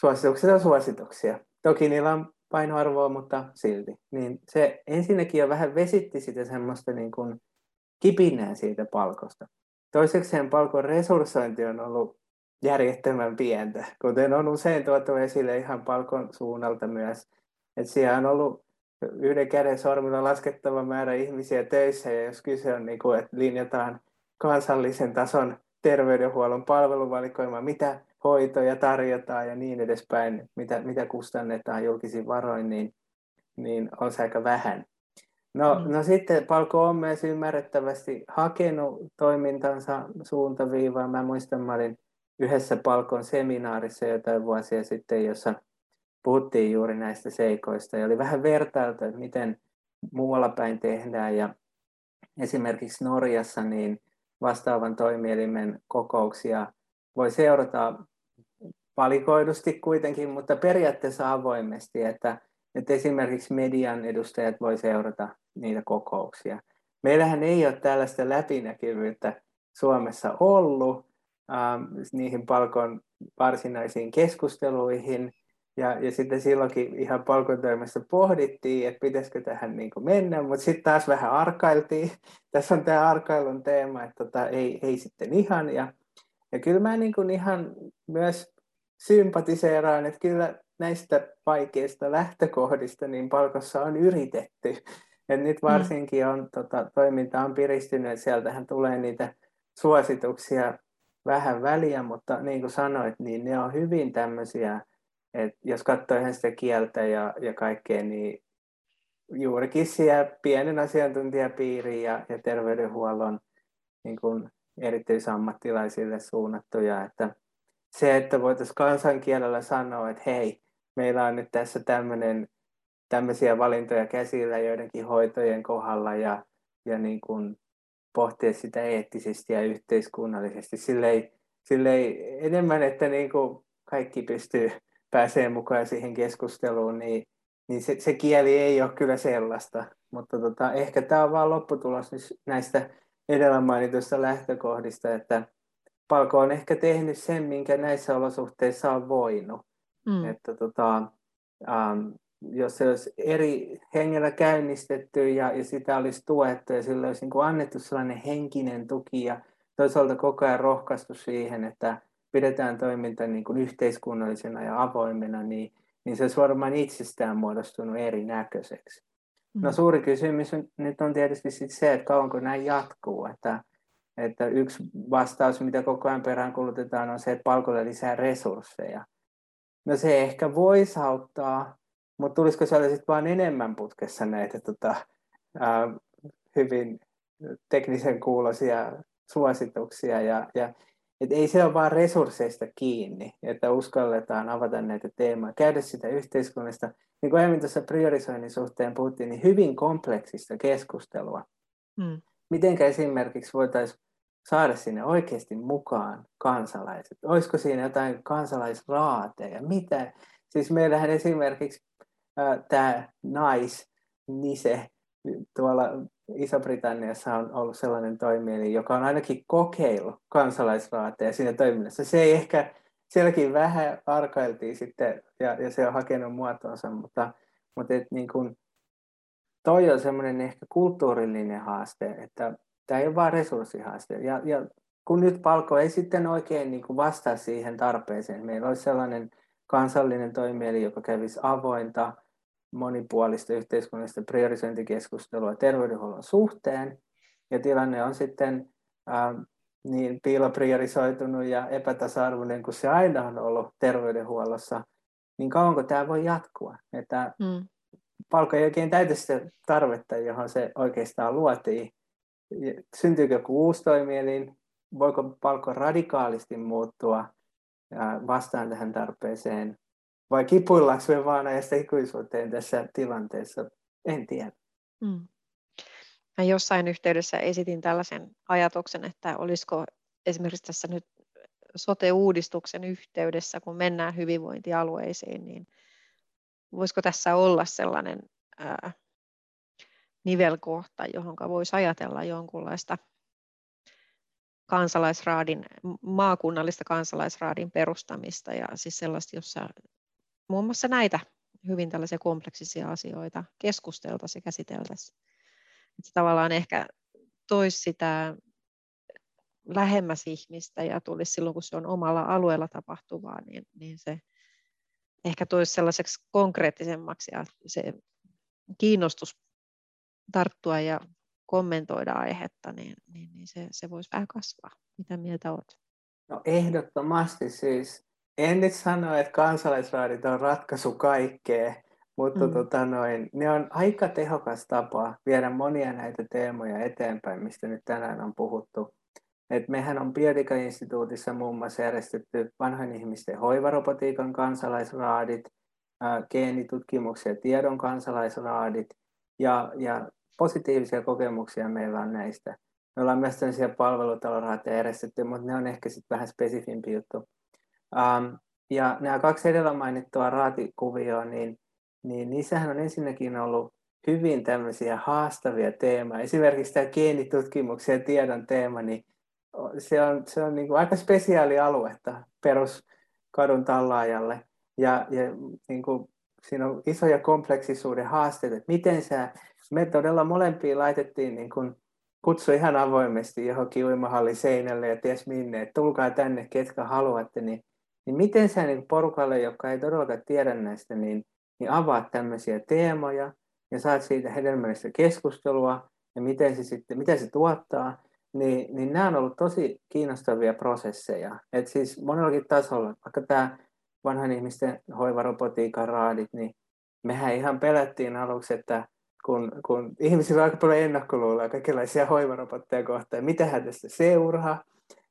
B: suositukset on suosituksia. Toki niillä on painoarvoa, mutta silti. Niin se ensinnäkin jo vähän vesitti sitä semmoista niin kuin kipinää siitä palkosta. Toisekseen palkon resurssointi on ollut järjettömän pientä, kuten on usein tuotu esille ihan palkon suunnalta myös. Että siellä on ollut yhden käden sormilla laskettava määrä ihmisiä töissä, ja jos kyse on, niin kuin, että linjataan kansallisen tason terveydenhuollon palveluvalikoima, mitä hoitoja tarjotaan ja niin edespäin, mitä, mitä kustannetaan julkisin varoin, niin, niin on se aika vähän. No, mm. no sitten Palko on myös ymmärrettävästi hakenut toimintansa suuntaviivaa. Mä muistan, mä olin yhdessä Palkon seminaarissa jotain vuosia sitten, jossa puhuttiin juuri näistä seikoista ja oli vähän vertailtu, että miten muualla päin tehdään ja esimerkiksi Norjassa niin vastaavan toimielimen kokouksia voi seurata valikoidusti kuitenkin, mutta periaatteessa avoimesti, että, että esimerkiksi median edustajat voi seurata niitä kokouksia. Meillähän ei ole tällaista läpinäkyvyyttä Suomessa ollut ähm, niihin palkon varsinaisiin keskusteluihin, ja, ja sitten silloinkin ihan palkontoimessa pohdittiin, että pitäisikö tähän niin mennä, mutta sitten taas vähän arkailtiin. *laughs* Tässä on tämä arkailun teema, että tota, ei, ei sitten ihan. Ja, ja kyllä mä niin kuin ihan myös sympatiseeraan, että kyllä näistä vaikeista lähtökohdista niin palkossa on yritetty. Et nyt mm. varsinkin on, tota, toiminta on piristynyt, että sieltähän tulee niitä suosituksia vähän väliä, mutta niin kuin sanoit, niin ne on hyvin tämmöisiä et jos katsoo ihan sitä kieltä ja, ja kaikkea, niin juurikin siellä pienen asiantuntijapiirin ja, ja terveydenhuollon niin kuin erityisammattilaisille suunnattuja. Että se, että voitaisiin kansankielellä sanoa, että hei, meillä on nyt tässä tämmöinen, tämmöisiä valintoja käsillä joidenkin hoitojen kohdalla ja, ja niin kuin pohtia sitä eettisesti ja yhteiskunnallisesti. Silleen, silleen enemmän, että niin kuin kaikki pystyy pääsee mukaan siihen keskusteluun, niin, niin se, se kieli ei ole kyllä sellaista. Mutta tota, ehkä tämä on vain lopputulos näistä edellä mainituista lähtökohdista, että Palko on ehkä tehnyt sen, minkä näissä olosuhteissa on voinut. Mm. Että tota, um, jos se olisi eri hengellä käynnistetty ja, ja sitä olisi tuettu ja sillä olisi niin kuin annettu sellainen henkinen tuki ja toisaalta koko ajan rohkaistu siihen, että pidetään toiminta niin kuin yhteiskunnallisena ja avoimena, niin, niin se olisi varmaan itsestään muodostunut erinäköiseksi. Mm. No suuri kysymys on, nyt on tietysti sit se, että kauanko näin jatkuu. Että, että yksi vastaus, mitä koko ajan peräänkulutetaan, on se, että palkolle lisää resursseja. No se ehkä voisi auttaa, mutta tulisiko siellä sitten vaan enemmän putkessa näitä tota, ää, hyvin teknisen kuuloisia suosituksia ja, ja et ei se ole vaan resursseista kiinni, että uskalletaan avata näitä teemoja, käydä sitä yhteiskunnasta. Niin kuin aiemmin tuossa priorisoinnin suhteen puhuttiin, niin hyvin kompleksista keskustelua. Mm. Miten esimerkiksi voitaisiin saada sinne oikeasti mukaan kansalaiset? Olisiko siinä jotain kansalaisraateja? Mitä? Siis meillähän esimerkiksi äh, tämä nais, NISE, tuolla Iso-Britanniassa on ollut sellainen toimieli, joka on ainakin kokeillut kansalaisraateja siinä toiminnassa. Se ei ehkä, sielläkin vähän arkailtiin sitten ja, ja se on hakenut muotoonsa, mutta, mutta et niin kuin, toi on semmoinen ehkä kulttuurillinen haaste, että tämä ei ole vain resurssihaaste. Ja, ja kun nyt palko ei sitten oikein niin kuin vastaa siihen tarpeeseen, meillä olisi sellainen kansallinen toimieli, joka kävisi avointa, monipuolista yhteiskunnallista priorisointikeskustelua terveydenhuollon suhteen, ja tilanne on sitten äh, niin piilopriorisoitunut ja epätasa-arvoinen kuin se aina on ollut terveydenhuollossa, niin kauanko tämä voi jatkua? Että mm. palkka ei oikein täytä sitä tarvetta, johon se oikeastaan luotiin. Syntyykö joku uusi toimielin? Voiko palkko radikaalisti muuttua? vastaan tähän tarpeeseen. Vai kipuillaanko me vaan näistä ikuisuuteen tässä tilanteessa? En tiedä. Mm.
A: Mä jossain yhteydessä esitin tällaisen ajatuksen, että olisiko esimerkiksi tässä nyt sote-uudistuksen yhteydessä, kun mennään hyvinvointialueisiin, niin voisiko tässä olla sellainen ää, nivelkohta, johon voisi ajatella jonkunlaista kansalaisraadin, maakunnallista kansalaisraadin perustamista ja siis sellaista, jossa muun muassa näitä hyvin tällaisia kompleksisia asioita keskusteltaisiin ja käsiteltäisiin. Että tavallaan ehkä toisi sitä lähemmäs ihmistä ja tulisi silloin, kun se on omalla alueella tapahtuvaa, niin, niin se ehkä toisi sellaiseksi konkreettisemmaksi ja se kiinnostus tarttua ja kommentoida aihetta, niin, niin, niin se, se voisi vähän kasvaa. Mitä mieltä olet?
B: No ehdottomasti siis. En nyt sano, että kansalaisraadit on ratkaisu kaikkeen, mutta mm. tota noin, ne on aika tehokas tapa viedä monia näitä teemoja eteenpäin, mistä nyt tänään on puhuttu. Et mehän on Biodika-instituutissa muun muassa järjestetty vanhan ihmisten hoivarobotiikan kansalaisraadit, geenitutkimuksen ja tiedon kansalaisraadit, ja, ja positiivisia kokemuksia meillä on näistä. Me ollaan myös tämmöisiä palvelutaloraateja järjestetty, mutta ne on ehkä sitten vähän spesifimpi juttu. Um, ja nämä kaksi edellä mainittua raatikuvioa, niin, niin niissähän on ensinnäkin ollut hyvin tämmöisiä haastavia teemoja. Esimerkiksi tämä geenitutkimuksen ja tiedon teema, niin se on, se on niin kuin aika spesiaali aluetta peruskadun tallaajalle. Ja, ja niin kuin, siinä on isoja kompleksisuuden haasteita, että miten sä, me todella molempiin laitettiin niin kuin kutsu ihan avoimesti johonkin uimahalli seinälle ja ties minne, että tulkaa tänne, ketkä haluatte, niin, niin miten sä niin porukalle, joka ei todellakaan tiedä näistä, niin, niin avaat tämmöisiä teemoja ja saat siitä hedelmällistä keskustelua ja miten se sitten, mitä se tuottaa, niin, niin nämä on ollut tosi kiinnostavia prosesseja. Et siis monellakin tasolla, vaikka tämä vanhan ihmisten hoivarobotiikan raadit, niin mehän ihan pelättiin aluksi, että kun, kun ihmisillä on aika paljon ennakkoluuloja kaikenlaisia hoivarobotteja kohtaan, mitähän tästä seuraa,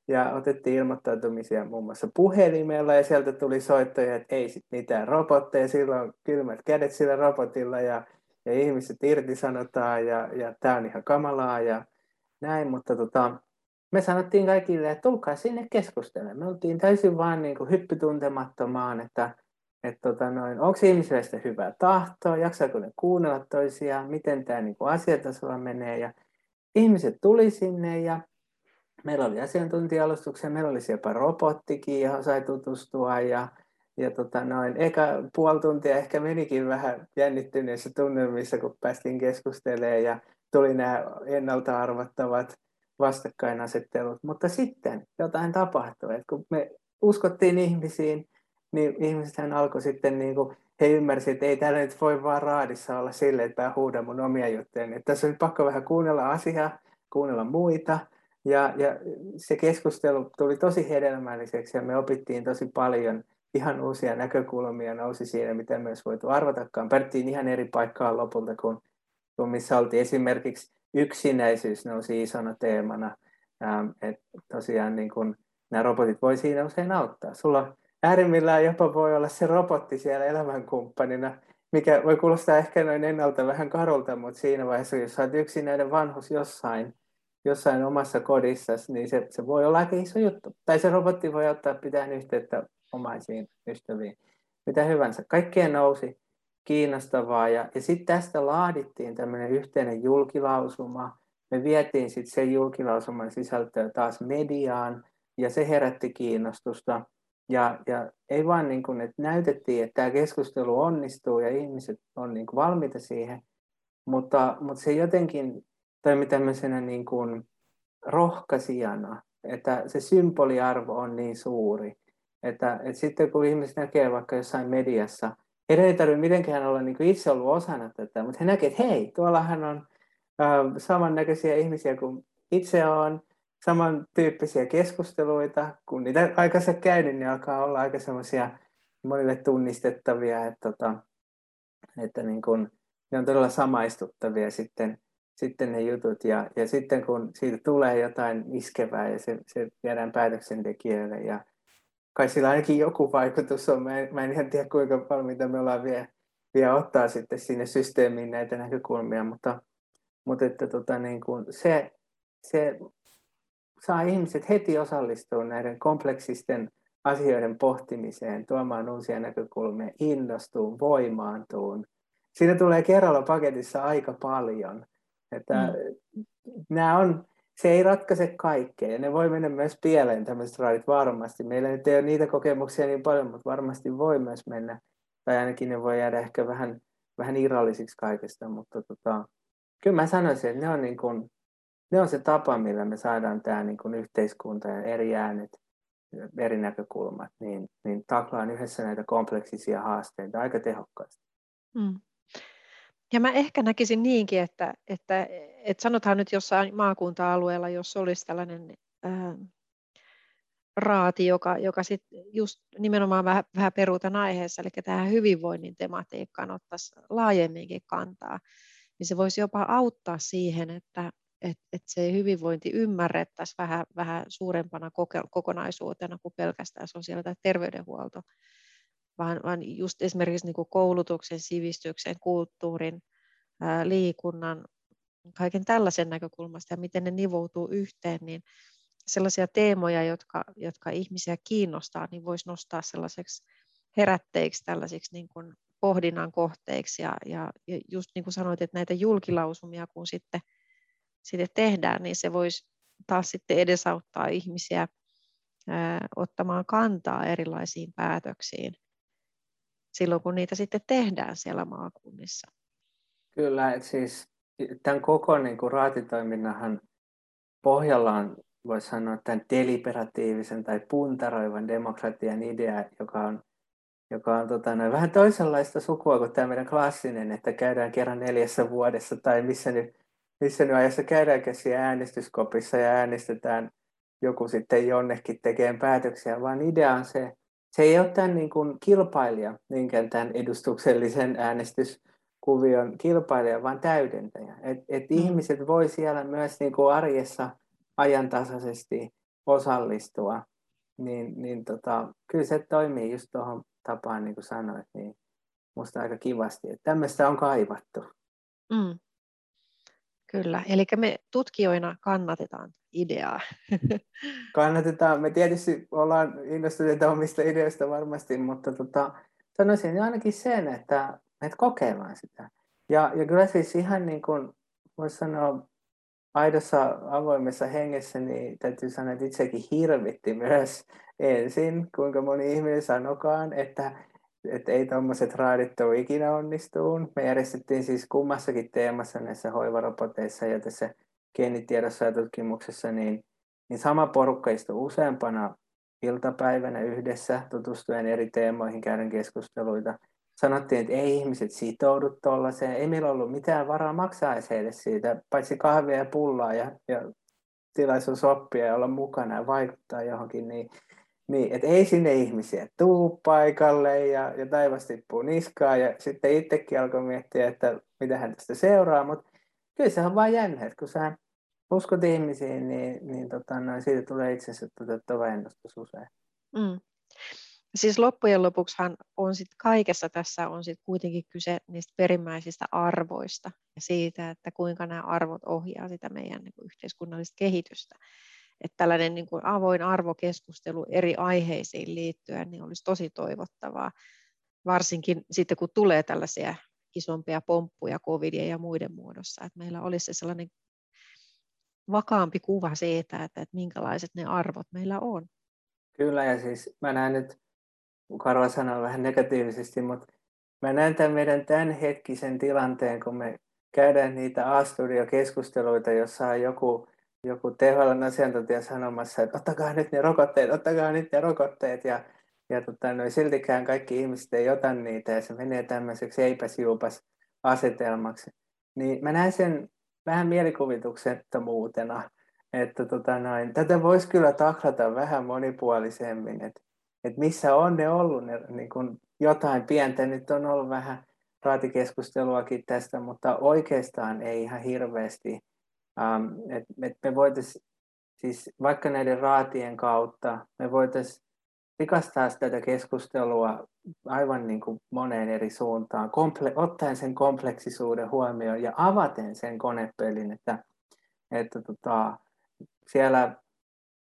B: ja otettiin ilmoittautumisia muun muassa puhelimella ja sieltä tuli soittoja, että ei sit mitään robotteja, silloin kylmät kädet sillä robotilla ja, ja ihmiset irtisanotaan ja, ja tämä on ihan kamalaa ja näin, mutta tota, me sanottiin kaikille, että tulkaa sinne keskustelemaan. Me oltiin täysin vaan niin kuin hyppytuntemattomaan, että, että tota noin, onko ihmisillä sitä hyvää tahtoa, jaksaako ne kuunnella toisiaan, miten tämä niin asiatasolla menee. Ja ihmiset tuli sinne ja meillä oli asiantuntija-alustuksia, meillä oli jopa robottikin, johon sai tutustua ja, ja tota noin, eka puoli tuntia ehkä menikin vähän jännittyneissä tunnelmissa, kun päästiin keskustelemaan ja tuli nämä ennalta arvattavat vastakkainasettelut, mutta sitten jotain tapahtui, että kun me uskottiin ihmisiin, niin ihmisethän alkoi sitten, niin kuin, he ymmärsivät, että ei täällä nyt voi vaan raadissa olla silleen, että mä huudan mun omia juttuja, että tässä on pakko vähän kuunnella asiaa, kuunnella muita, ja, ja se keskustelu tuli tosi hedelmälliseksi ja me opittiin tosi paljon ihan uusia näkökulmia nousi siinä, mitä myös voitu arvatakaan. Päädyttiin ihan eri paikkaan lopulta kuin, kuin missä oltiin. Esimerkiksi yksinäisyys nousi isona teemana. Ähm, että tosiaan niin kun, nämä robotit voi siinä usein auttaa. Sulla äärimmillään jopa voi olla se robotti siellä elämänkumppanina, mikä voi kuulostaa ehkä noin ennalta vähän karulta, mutta siinä vaiheessa, jos olet yksinäinen vanhus jossain, jossain omassa kodissa, niin se, se voi olla aika iso juttu. Tai se robotti voi ottaa pitää yhteyttä omaisiin ystäviin, mitä hyvänsä. Kaikkeen nousi kiinnostavaa. Ja, ja sitten tästä laadittiin tämmöinen yhteinen julkilausuma. Me vietiin sitten sen julkilausuman sisältöä taas mediaan ja se herätti kiinnostusta. Ja, ja ei vaan niin kuin, että näytettiin, että tämä keskustelu onnistuu ja ihmiset on niin kuin valmiita siihen, mutta, mutta se jotenkin toimi tämmöisenä niin kuin rohkaisijana, että se symboliarvo on niin suuri, että, että sitten kun ihmiset näkee vaikka jossain mediassa – heidän ei tarvitse mitenkään olla niin kuin itse ollut osana tätä, mutta he näkevät, että hei, tuollahan on äh, samannäköisiä ihmisiä kuin itse on, samantyyppisiä keskusteluita, kun niitä aikansa käynyt, niin alkaa olla aika semmoisia monille tunnistettavia, että, tota, että niin kuin, ne on todella samaistuttavia sitten, sitten ne jutut. Ja, ja sitten kun siitä tulee jotain iskevää ja se, se viedään päätöksentekijöille ja kai sillä ainakin joku vaikutus on. Mä en, mä en ihan tiedä kuinka mitä me ollaan vielä, vielä ottaa sitten sinne systeemiin näitä näkökulmia, mutta, mutta että tota, niin kuin se, se saa ihmiset heti osallistua näiden kompleksisten asioiden pohtimiseen, tuomaan uusia näkökulmia, innostuun, voimaantuun. Siinä tulee kerralla paketissa aika paljon. Että mm. nämä on, se ei ratkaise kaikkea ja ne voi mennä myös pieleen tämmöiset raadit varmasti. Meillä ei ole niitä kokemuksia niin paljon, mutta varmasti voi myös mennä, tai ainakin ne voi jäädä ehkä vähän, vähän irrallisiksi kaikesta, mutta tota, kyllä mä sanoisin, että ne on, niin kuin, ne on se tapa, millä me saadaan tämä niin kuin yhteiskunta ja eri äänet, eri näkökulmat, niin, niin taklaan yhdessä näitä kompleksisia haasteita aika tehokkaasti. Mm.
A: Ja mä ehkä näkisin niinkin, että, että, että sanotaan nyt jossain maakunta-alueella, jos olisi tällainen ää, raati, joka, joka sit just nimenomaan vähän, vähän peruutan aiheessa, eli tähän hyvinvoinnin tematiikkaan ottaisi laajemminkin kantaa, niin se voisi jopa auttaa siihen, että, että, että se hyvinvointi ymmärrettäisiin vähän, vähän suurempana kokonaisuutena kuin pelkästään sosiaali- tai terveydenhuolto vaan, vaan just esimerkiksi niin koulutuksen, sivistyksen, kulttuurin, ää, liikunnan, kaiken tällaisen näkökulmasta ja miten ne nivoutuu yhteen, niin sellaisia teemoja, jotka, jotka ihmisiä kiinnostaa, niin voisi nostaa sellaiseksi herätteiksi, tällaisiksi niin kuin pohdinnan kohteiksi. Ja, ja, ja just niin kuin sanoit, että näitä julkilausumia kun sitten, sitten tehdään, niin se voisi taas sitten edesauttaa ihmisiä ää, ottamaan kantaa erilaisiin päätöksiin silloin, kun niitä sitten tehdään siellä maakunnissa.
B: Kyllä, että siis tämän koko niin kuin raatitoiminnahan pohjalla on, voisi sanoa, tämän deliberatiivisen tai puntaroivan demokratian idea, joka on, joka on tota, noin, vähän toisenlaista sukua kuin tämä meidän klassinen, että käydään kerran neljässä vuodessa tai missä nyt, missä nyt ajassa käydäänkään siellä äänestyskopissa ja äänestetään joku sitten jonnekin tekemään päätöksiä, vaan idea on se, se ei ole tämän niin kuin kilpailija, niinkään tämän edustuksellisen äänestyskuvion kilpailija, vaan täydentäjä. Et, et mm. ihmiset voi siellä myös niin kuin arjessa ajantasaisesti osallistua, niin, niin tota, kyllä se toimii just tuohon tapaan, niin kuin sanoit, niin musta aika kivasti. Että tämmöistä on kaivattu. Mm.
A: Kyllä, eli me tutkijoina kannatetaan ideaa.
B: Kannatetaan. Me tietysti ollaan innostuneita omista ideoista varmasti, mutta tota, sanoisin ainakin sen, että, että kokeillaan sitä. Ja, ja kyllä siis ihan niin kuin voisi sanoa aidossa avoimessa hengessä, niin täytyy sanoa, että itsekin hirvitti myös ensin, kuinka moni ihminen sanokaan, että että ei tuommoiset raadit ikinä onnistuun. Me järjestettiin siis kummassakin teemassa näissä hoivaroboteissa ja tässä geenitiedossa ja tutkimuksessa, niin, niin sama porukka istui useampana iltapäivänä yhdessä tutustuen eri teemoihin, käydän keskusteluita. Sanottiin, että ei ihmiset sitoudu tuollaiseen, ei meillä ollut mitään varaa maksaa edes siitä, paitsi kahvia ja pullaa ja, ja tilaisuus oppia ja olla mukana ja vaikuttaa johonkin, niin niin, että ei sinne ihmisiä tuu paikalle ja, ja taivas tippuu niskaan ja sitten itsekin alkoi miettiä, että mitä hän tästä seuraa, mutta kyllä se on vain jännä, että kun sä uskot ihmisiin, niin, niin tota, no, siitä tulee itse asiassa toteuttava ennustus usein. Mm.
A: Siis loppujen lopuksihan on sit kaikessa tässä on sit kuitenkin kyse niistä perimmäisistä arvoista ja siitä, että kuinka nämä arvot ohjaa sitä meidän niin kuin yhteiskunnallista kehitystä että tällainen niin kuin avoin arvokeskustelu eri aiheisiin liittyen niin olisi tosi toivottavaa, varsinkin sitten kun tulee tällaisia isompia pomppuja covidia ja muiden muodossa, että meillä olisi se sellainen vakaampi kuva siitä, että, että minkälaiset ne arvot meillä on.
B: Kyllä, ja siis mä näen nyt, Karla sanoi vähän negatiivisesti, mutta mä näen tämän meidän tämänhetkisen tilanteen, kun me käydään niitä A-studio-keskusteluita, jossa on joku joku THL asiantuntija sanomassa, että ottakaa nyt ne rokotteet, ottakaa nyt ne rokotteet. Ja, ja tota, no, siltikään kaikki ihmiset ei ota niitä ja se menee tämmöiseksi eipäsjuupas asetelmaksi. Niin mä näen sen vähän mielikuvituksettomuutena, että tota noin, tätä voisi kyllä taklata vähän monipuolisemmin, että, että missä on ne ollut ne, niin kun jotain pientä, nyt on ollut vähän raatikeskusteluakin tästä, mutta oikeastaan ei ihan hirveästi Um, et, et me voitaisiin siis vaikka näiden raatien kautta, me voitaisiin rikastaa tätä keskustelua aivan niin kuin moneen eri suuntaan, komple- ottaen sen kompleksisuuden huomioon ja avaten sen konepelin, että, että tota, siellä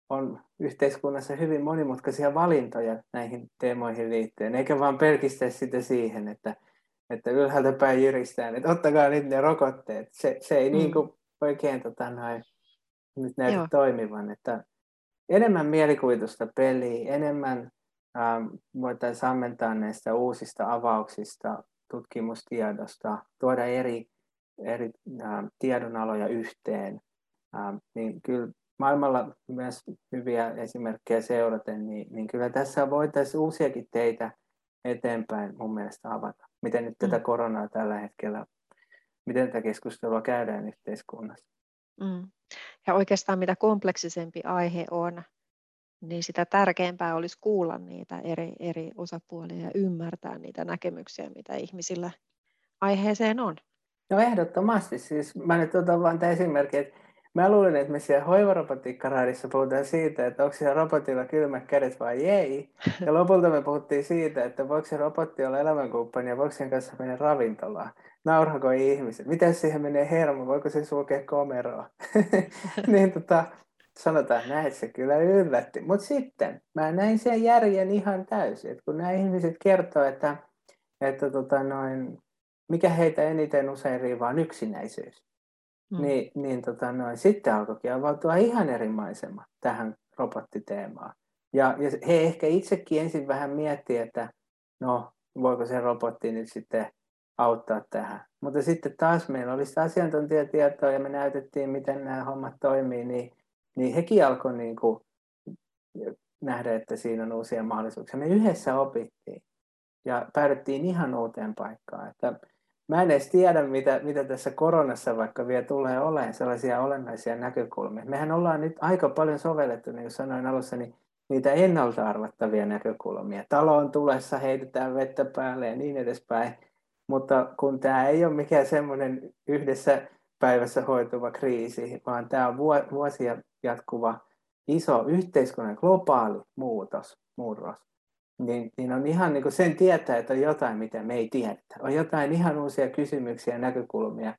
B: on yhteiskunnassa hyvin monimutkaisia valintoja näihin teemoihin liittyen, eikä vaan pelkistä sitä siihen, että, että ylhäältä päin jiristään, että ottakaa nyt ne rokotteet. Se, se ei mm. niin kuin oikein tota, noin, nyt näytä Joo. toimivan. Että enemmän mielikuvitusta peliä, enemmän ähm, voitaisiin ammentaa näistä uusista avauksista, tutkimustiedosta, tuoda eri, eri ähm, tiedonaloja yhteen. Ähm, niin kyllä maailmalla myös hyviä esimerkkejä seuraten, niin, niin kyllä tässä voitaisiin uusiakin teitä eteenpäin mun mielestä avata. Miten nyt tätä mm. koronaa tällä hetkellä, miten tätä keskustelua käydään yhteiskunnassa.
A: Mm. Ja oikeastaan mitä kompleksisempi aihe on, niin sitä tärkeämpää olisi kuulla niitä eri, eri osapuolia ja ymmärtää niitä näkemyksiä, mitä ihmisillä aiheeseen on.
B: No ehdottomasti. Siis mä nyt otan vain tämä esimerkki, että Mä luulin, että me siellä hoivarobotiikkaraadissa puhutaan siitä, että onko siellä robotilla kylmät kädet vai ei. Ja lopulta me puhuttiin siitä, että voiko se robotti olla elämänkumppani ja voiko sen kanssa mennä ravintolaan. Naurako ihmiset? Miten siihen menee hermo? Voiko se sulkea komeroa? *laughs* niin tota, sanotaan näin, että se kyllä yllätti. Mutta sitten mä näin sen järjen ihan täysin, että kun nämä ihmiset kertoo, että, että tota noin, mikä heitä eniten usein riivaa on yksinäisyys. Mm. Niin, niin tota noin, sitten alkoikin avautua ihan eri maisema tähän robottiteemaan. Ja, ja he ehkä itsekin ensin vähän miettii, että no, voiko se robotti nyt sitten auttaa tähän. Mutta sitten taas meillä oli sitä asiantuntijatietoa ja me näytettiin, miten nämä hommat toimii, niin, niin hekin alkoi niin kuin nähdä, että siinä on uusia mahdollisuuksia. Me yhdessä opittiin ja päädyttiin ihan uuteen paikkaan. Että mä en edes tiedä, mitä, mitä tässä koronassa vaikka vielä tulee olemaan sellaisia olennaisia näkökulmia. Mehän ollaan nyt aika paljon sovellettu, niin kuin sanoin alussa, niin niitä ennalta arvattavia näkökulmia. Taloon tulessa heitetään vettä päälle ja niin edespäin. Mutta kun tämä ei ole mikään semmoinen yhdessä päivässä hoituva kriisi, vaan tämä on vuosia jatkuva iso yhteiskunnan globaali muutos, murros, niin, niin on ihan niin kuin sen tietää, että on jotain, mitä me ei tiedetä. On jotain ihan uusia kysymyksiä ja näkökulmia,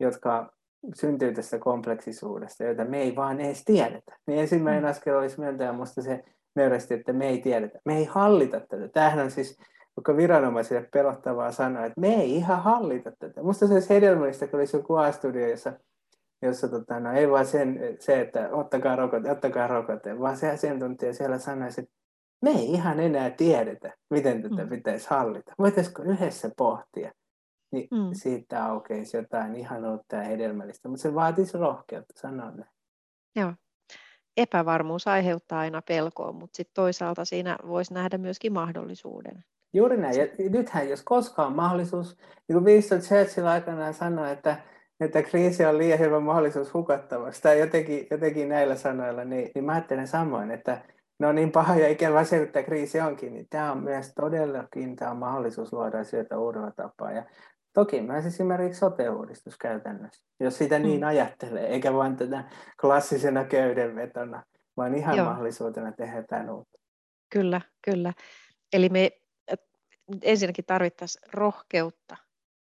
B: jotka syntyy tästä kompleksisuudesta, joita me ei vaan edes tiedetä. Niin ensimmäinen mm. askel olisi myöntää minusta se nöyrästi, että me ei tiedetä. Me ei hallita tätä. Tämähän on siis vaikka viranomaisille pelottavaa sanoa, että me ei ihan hallita tätä. Minusta se olisi hedelmällistä, kun olisi joku A-studio, jossa, jossa tota, no, ei vaan sen, se, että ottakaa rokote, ottakaa rokote, vaan se asiantuntija siellä sanoisi, että me ei ihan enää tiedetä, miten tätä mm. pitäisi hallita. Voitaisiko yhdessä pohtia? Niin mm. siitä aukeisi jotain ihan uutta ja hedelmällistä, mutta se vaatisi rohkeutta sanoa näin.
A: Joo. Epävarmuus aiheuttaa aina pelkoa, mutta sitten toisaalta siinä voisi nähdä myöskin mahdollisuuden.
B: Juuri näin. Ja nythän, jos koskaan on mahdollisuus, niin kuin Winston Churchill aikanaan sanoi, että, että kriisi on liian hyvä mahdollisuus hukattavaksi, tai jotenkin, jotenkin näillä sanoilla, niin, niin mä ajattelen samoin, että no niin paha ja ikävä se, että kriisi onkin, niin tämä on myös todellakin tämä on mahdollisuus luoda asioita uudella tapaa. Ja toki myös esimerkiksi sote-uudistus käytännössä, jos sitä niin mm. ajattelee, eikä vain tätä klassisena köydenvetona, vaan ihan Joo. mahdollisuutena tehdä jotain uutta.
A: Kyllä, kyllä. Eli me ensinnäkin tarvittaisiin rohkeutta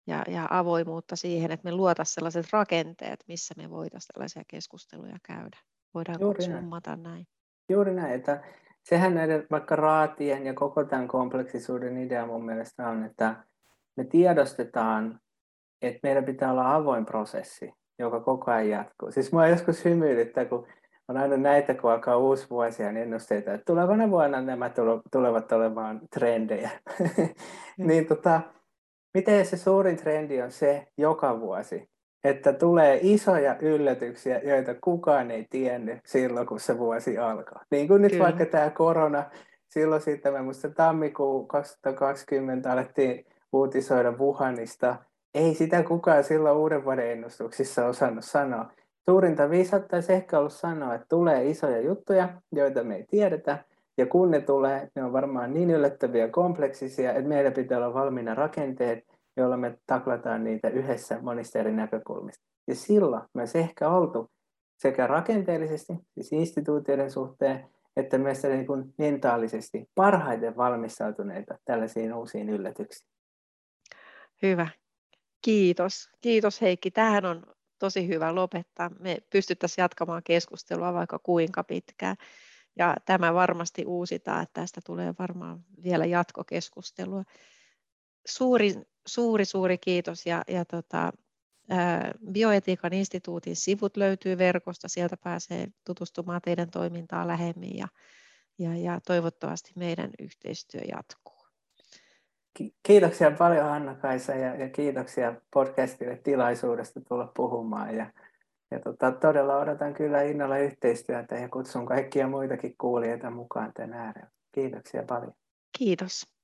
A: ja, ja avoimuutta siihen, että me luotaisiin sellaiset rakenteet, missä me voitaisiin tällaisia keskusteluja käydä. Voidaan Juuri summata näin. näin.
B: Juuri näin, että sehän näiden vaikka raatien ja koko tämän kompleksisuuden idea mun mielestä on, että me tiedostetaan, että meidän pitää olla avoin prosessi, joka koko ajan jatkuu. Siis mua joskus hymyilyttää, kun on aina näitä, kun alkaa uusi vuosi ja ennusteita, että tulevana vuonna nämä tulevat olemaan trendejä. Mm. *laughs* niin tota, miten se suurin trendi on se joka vuosi, että tulee isoja yllätyksiä, joita kukaan ei tiennyt silloin, kun se vuosi alkaa. Niin kuin nyt Kyllä. vaikka tämä korona, silloin sitten, mä muistan tammikuun 2020 alettiin uutisoida Wuhanista. Ei sitä kukaan silloin uuden vuoden ennustuksissa osannut sanoa. Suurinta viisautta olisi ehkä ollut sanoa, että tulee isoja juttuja, joita me ei tiedetä, ja kun ne tulee, ne on varmaan niin yllättäviä ja kompleksisia, että meillä pitää olla valmiina rakenteet, joilla me taklataan niitä yhdessä monista eri näkökulmista. Ja silloin myös ehkä oltu sekä rakenteellisesti, siis instituutioiden suhteen, että me niin kuin mentaalisesti parhaiten valmistautuneita tällaisiin uusiin yllätyksiin.
A: Hyvä. Kiitos. Kiitos Heikki. Tähän on tosi hyvä lopettaa. Me pystyttäisiin jatkamaan keskustelua vaikka kuinka pitkään. Ja tämä varmasti uusitaan, että tästä tulee varmaan vielä jatkokeskustelua. Suuri, suuri, suuri kiitos ja, ja tota, Bioetiikan instituutin sivut löytyy verkosta, sieltä pääsee tutustumaan teidän toimintaan lähemmin ja, ja, ja toivottavasti meidän yhteistyö jatkuu.
B: Kiitoksia paljon Anna-Kaisa ja, ja kiitoksia podcastille tilaisuudesta tulla puhumaan. Ja, ja tota, todella odotan kyllä innolla yhteistyötä ja kutsun kaikkia muitakin kuulijoita mukaan tänään. Kiitoksia paljon.
A: Kiitos.